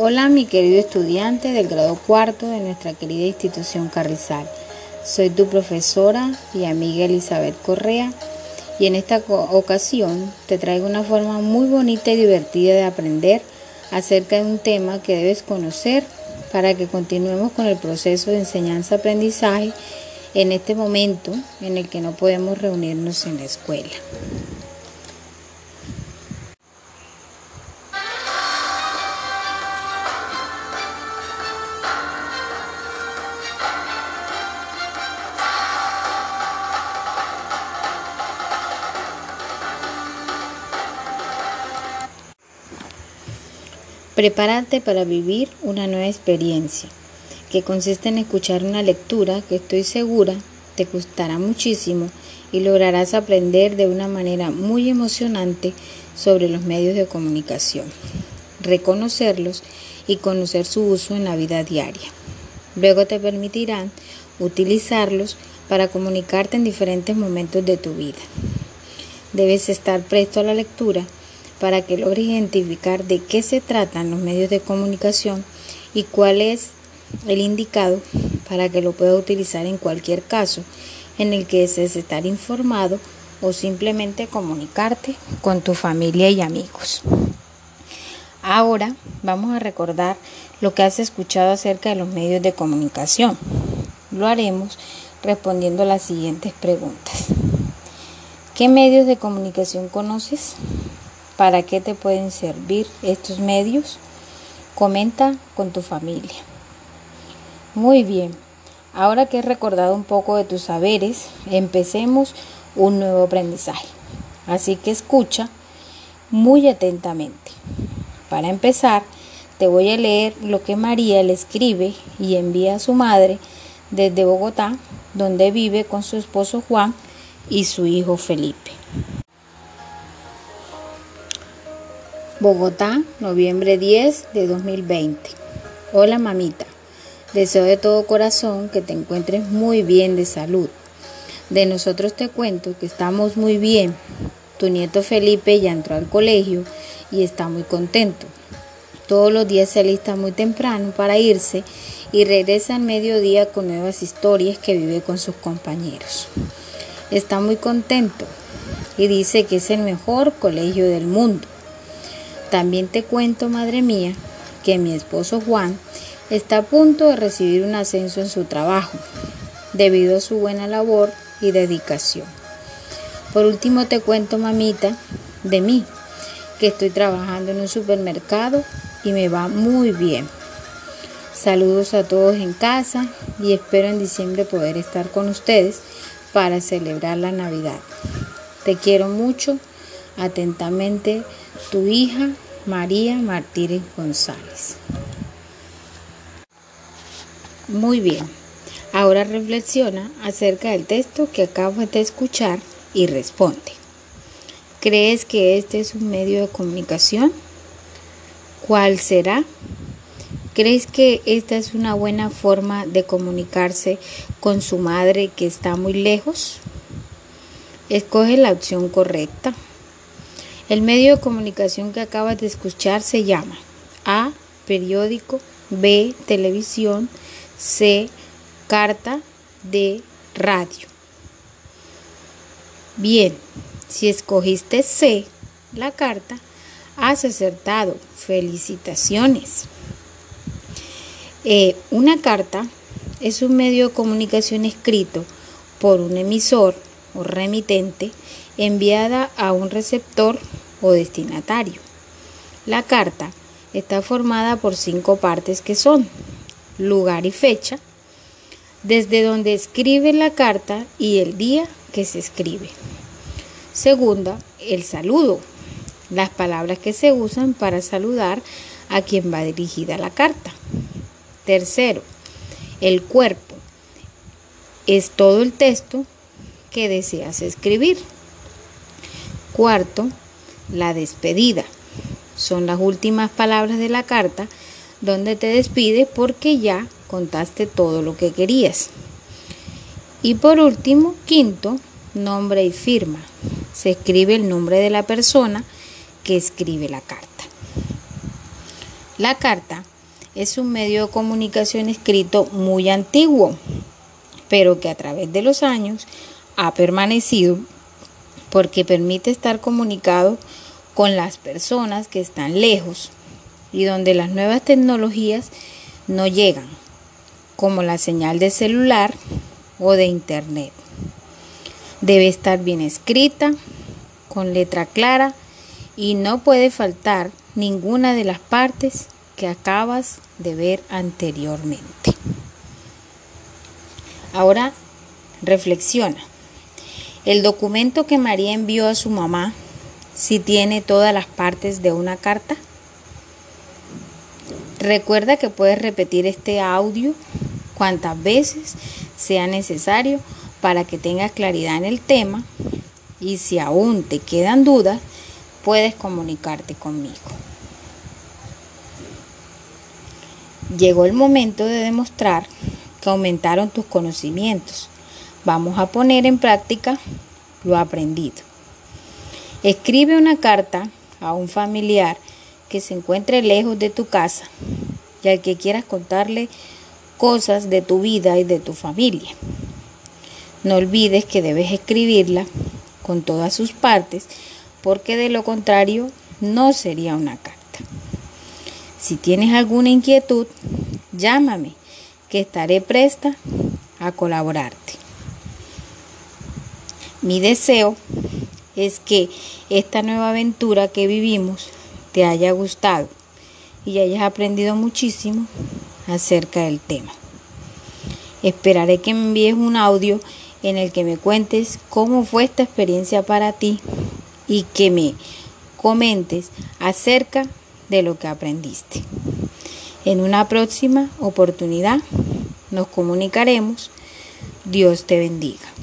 Hola mi querido estudiante del grado cuarto de nuestra querida institución Carrizal. Soy tu profesora y amiga Elizabeth Correa y en esta ocasión te traigo una forma muy bonita y divertida de aprender acerca de un tema que debes conocer para que continuemos con el proceso de enseñanza-aprendizaje en este momento en el que no podemos reunirnos en la escuela. Prepárate para vivir una nueva experiencia, que consiste en escuchar una lectura que estoy segura te gustará muchísimo y lograrás aprender de una manera muy emocionante sobre los medios de comunicación, reconocerlos y conocer su uso en la vida diaria. Luego te permitirán utilizarlos para comunicarte en diferentes momentos de tu vida. Debes estar presto a la lectura para que logres identificar de qué se tratan los medios de comunicación y cuál es el indicado para que lo puedas utilizar en cualquier caso en el que desees estar informado o simplemente comunicarte con tu familia y amigos. Ahora vamos a recordar lo que has escuchado acerca de los medios de comunicación. Lo haremos respondiendo las siguientes preguntas. ¿Qué medios de comunicación conoces? ¿Para qué te pueden servir estos medios? Comenta con tu familia. Muy bien, ahora que he recordado un poco de tus saberes, empecemos un nuevo aprendizaje. Así que escucha muy atentamente. Para empezar, te voy a leer lo que María le escribe y envía a su madre desde Bogotá, donde vive con su esposo Juan y su hijo Felipe. Bogotá, noviembre 10 de 2020. Hola mamita, deseo de todo corazón que te encuentres muy bien de salud. De nosotros te cuento que estamos muy bien. Tu nieto Felipe ya entró al colegio y está muy contento. Todos los días se alista muy temprano para irse y regresa al mediodía con nuevas historias que vive con sus compañeros. Está muy contento y dice que es el mejor colegio del mundo también te cuento, madre mía, que mi esposo Juan está a punto de recibir un ascenso en su trabajo, debido a su buena labor y dedicación. Por último te cuento, mamita, de mí, que estoy trabajando en un supermercado y me va muy bien. Saludos a todos en casa y espero en diciembre poder estar con ustedes para celebrar la Navidad. Te quiero mucho. Atentamente, tu hija María Martínez González. Muy bien, ahora reflexiona acerca del texto que acabas de escuchar y responde. ¿Crees que este es un medio de comunicación? ¿Cuál será? ¿Crees que esta es una buena forma de comunicarse con su madre que está muy lejos? Escoge la opción correcta. El medio de comunicación que acabas de escuchar se llama A. Periódico, B. Televisión, C. Carta, D. Radio. Bien, si escogiste C, la carta, has acertado. Felicitaciones. Eh, una carta es un medio de comunicación escrito por un emisor o remitente enviada a un receptor o destinatario. La carta está formada por cinco partes que son lugar y fecha, desde donde escribe la carta y el día que se escribe. Segunda, el saludo, las palabras que se usan para saludar a quien va dirigida la carta. Tercero, el cuerpo, es todo el texto que deseas escribir. Cuarto, la despedida. Son las últimas palabras de la carta donde te despides porque ya contaste todo lo que querías. Y por último, quinto, nombre y firma. Se escribe el nombre de la persona que escribe la carta. La carta es un medio de comunicación escrito muy antiguo, pero que a través de los años ha permanecido porque permite estar comunicado con las personas que están lejos y donde las nuevas tecnologías no llegan, como la señal de celular o de internet. Debe estar bien escrita, con letra clara y no puede faltar ninguna de las partes que acabas de ver anteriormente. Ahora reflexiona. El documento que María envió a su mamá, si tiene todas las partes de una carta. Recuerda que puedes repetir este audio cuantas veces sea necesario para que tengas claridad en el tema y si aún te quedan dudas, puedes comunicarte conmigo. Llegó el momento de demostrar que aumentaron tus conocimientos. Vamos a poner en práctica lo aprendido. Escribe una carta a un familiar que se encuentre lejos de tu casa y al que quieras contarle cosas de tu vida y de tu familia. No olvides que debes escribirla con todas sus partes porque de lo contrario no sería una carta. Si tienes alguna inquietud, llámame, que estaré presta a colaborarte. Mi deseo es que esta nueva aventura que vivimos te haya gustado y hayas aprendido muchísimo acerca del tema. Esperaré que me envíes un audio en el que me cuentes cómo fue esta experiencia para ti y que me comentes acerca de lo que aprendiste. En una próxima oportunidad nos comunicaremos. Dios te bendiga.